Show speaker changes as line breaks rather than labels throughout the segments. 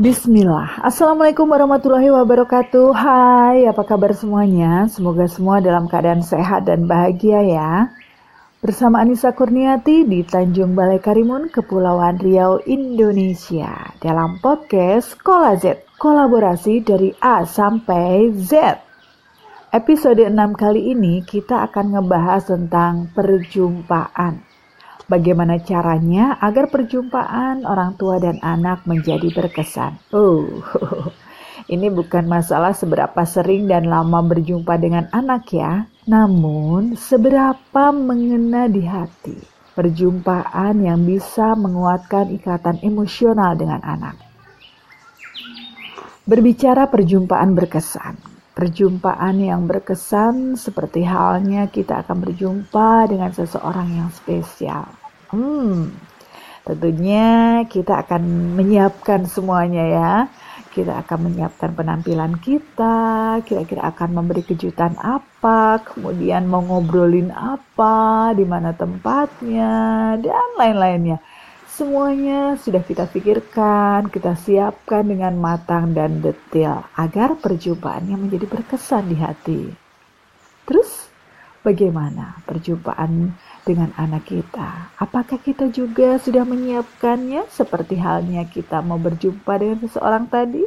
Bismillah, Assalamualaikum warahmatullahi wabarakatuh. Hai, apa kabar semuanya? Semoga semua dalam keadaan sehat dan bahagia ya. Bersama Anissa Kurniati di Tanjung Balai Karimun, Kepulauan Riau, Indonesia. Dalam podcast Kola Z, kolaborasi dari A sampai Z. Episode 6 kali ini kita akan ngebahas tentang perjumpaan Bagaimana caranya agar perjumpaan orang tua dan anak menjadi berkesan? Oh, ini bukan masalah seberapa sering dan lama berjumpa dengan anak ya, namun seberapa mengena di hati. Perjumpaan yang bisa menguatkan ikatan emosional dengan anak. Berbicara perjumpaan berkesan, perjumpaan yang berkesan seperti halnya kita akan berjumpa dengan seseorang yang spesial. Hmm, tentunya kita akan menyiapkan semuanya ya. Kita akan menyiapkan penampilan kita, kira-kira akan memberi kejutan apa, kemudian mau ngobrolin apa, di mana tempatnya, dan lain-lainnya. Semuanya sudah kita pikirkan, kita siapkan dengan matang dan detail agar perjumpaannya menjadi berkesan di hati. Terus, bagaimana perjumpaan dengan anak kita. Apakah kita juga sudah menyiapkannya seperti halnya kita mau berjumpa dengan seseorang tadi?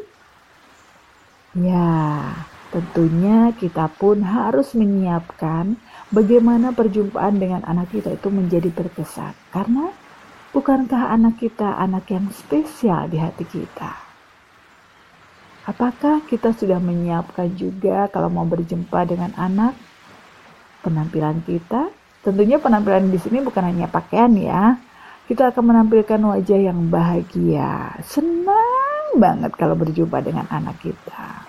Ya, tentunya kita pun harus menyiapkan bagaimana perjumpaan dengan anak kita itu menjadi berkesan. Karena bukankah anak kita anak yang spesial di hati kita? Apakah kita sudah menyiapkan juga kalau mau berjumpa dengan anak penampilan kita Tentunya penampilan di sini bukan hanya pakaian ya. Kita akan menampilkan wajah yang bahagia. Senang banget kalau berjumpa dengan anak kita.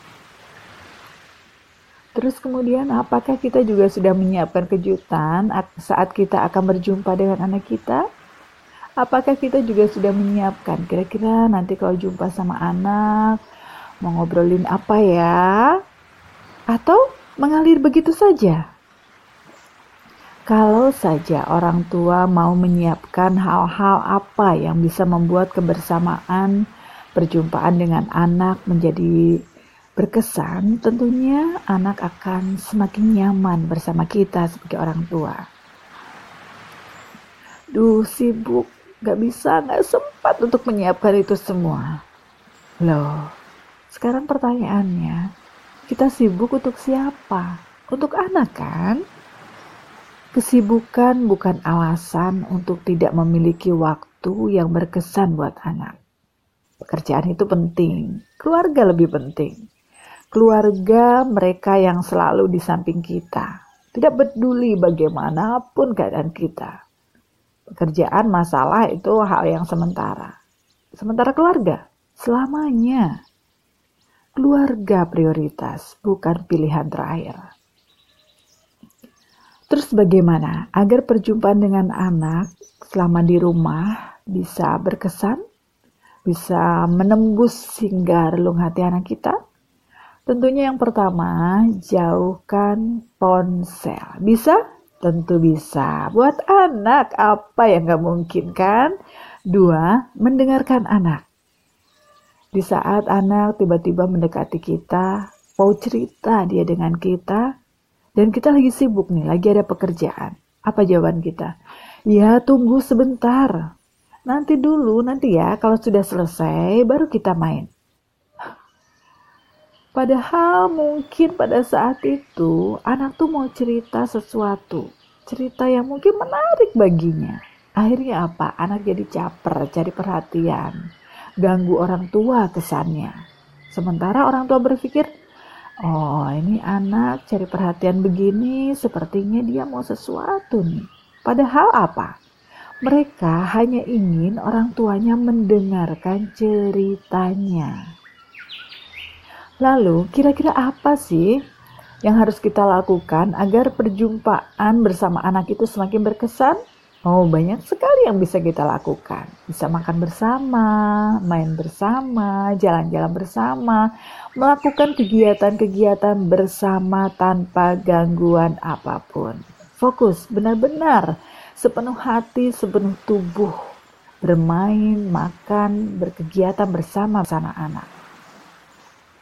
Terus kemudian apakah kita juga sudah menyiapkan kejutan saat kita akan berjumpa dengan anak kita? Apakah kita juga sudah menyiapkan kira-kira nanti kalau jumpa sama anak mau ngobrolin apa ya? Atau mengalir begitu saja? Kalau saja orang tua mau menyiapkan hal-hal apa yang bisa membuat kebersamaan perjumpaan dengan anak menjadi berkesan, tentunya anak akan semakin nyaman bersama kita sebagai orang tua. Duh, sibuk, gak bisa, gak sempat untuk menyiapkan itu semua. Loh, sekarang pertanyaannya, kita sibuk untuk siapa? Untuk anak kan? Kesibukan bukan alasan untuk tidak memiliki waktu yang berkesan buat anak. Pekerjaan itu penting, keluarga lebih penting. Keluarga mereka yang selalu di samping kita, tidak peduli bagaimanapun keadaan kita. Pekerjaan masalah itu hal yang sementara. Sementara keluarga, selamanya. Keluarga prioritas, bukan pilihan terakhir. Terus bagaimana agar perjumpaan dengan anak selama di rumah bisa berkesan, bisa menembus hingga relung hati anak kita? Tentunya yang pertama, jauhkan ponsel. Bisa? Tentu bisa. Buat anak, apa yang gak mungkin kan? Dua, mendengarkan anak. Di saat anak tiba-tiba mendekati kita, mau cerita dia dengan kita, dan kita lagi sibuk nih, lagi ada pekerjaan. Apa jawaban kita? Ya, tunggu sebentar. Nanti dulu, nanti ya, kalau sudah selesai, baru kita main. Padahal mungkin pada saat itu anak tuh mau cerita sesuatu, cerita yang mungkin menarik baginya. Akhirnya apa? Anak jadi caper, cari perhatian, ganggu orang tua kesannya. Sementara orang tua berpikir, Oh, ini anak cari perhatian begini, sepertinya dia mau sesuatu nih. Padahal apa? Mereka hanya ingin orang tuanya mendengarkan ceritanya. Lalu, kira-kira apa sih yang harus kita lakukan agar perjumpaan bersama anak itu semakin berkesan? Oh, banyak sekali yang bisa kita lakukan. Bisa makan bersama, main bersama, jalan-jalan bersama, melakukan kegiatan-kegiatan bersama tanpa gangguan apa pun. Fokus benar-benar sepenuh hati, sepenuh tubuh bermain, makan, berkegiatan bersama anak-anak.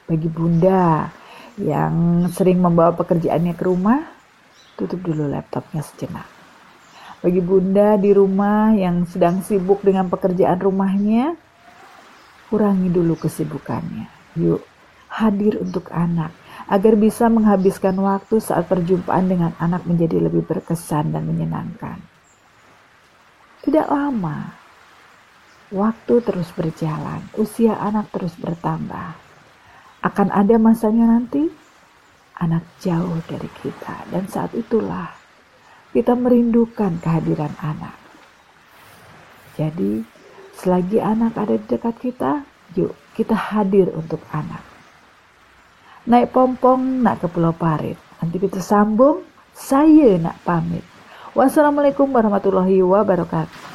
Bagi bunda yang sering membawa pekerjaannya ke rumah, tutup dulu laptopnya sejenak. Bagi bunda di rumah yang sedang sibuk dengan pekerjaan rumahnya, kurangi dulu kesibukannya. Yuk, hadir untuk anak agar bisa menghabiskan waktu saat perjumpaan dengan anak menjadi lebih berkesan dan menyenangkan. Tidak lama, Waktu terus berjalan, usia anak terus bertambah. Akan ada masanya nanti anak jauh dari kita dan saat itulah kita merindukan kehadiran anak. Jadi, selagi anak ada di dekat kita, yuk kita hadir untuk anak. Naik pompong nak ke Pulau Parit. Nanti kita sambung, saya nak pamit. Wassalamualaikum warahmatullahi wabarakatuh.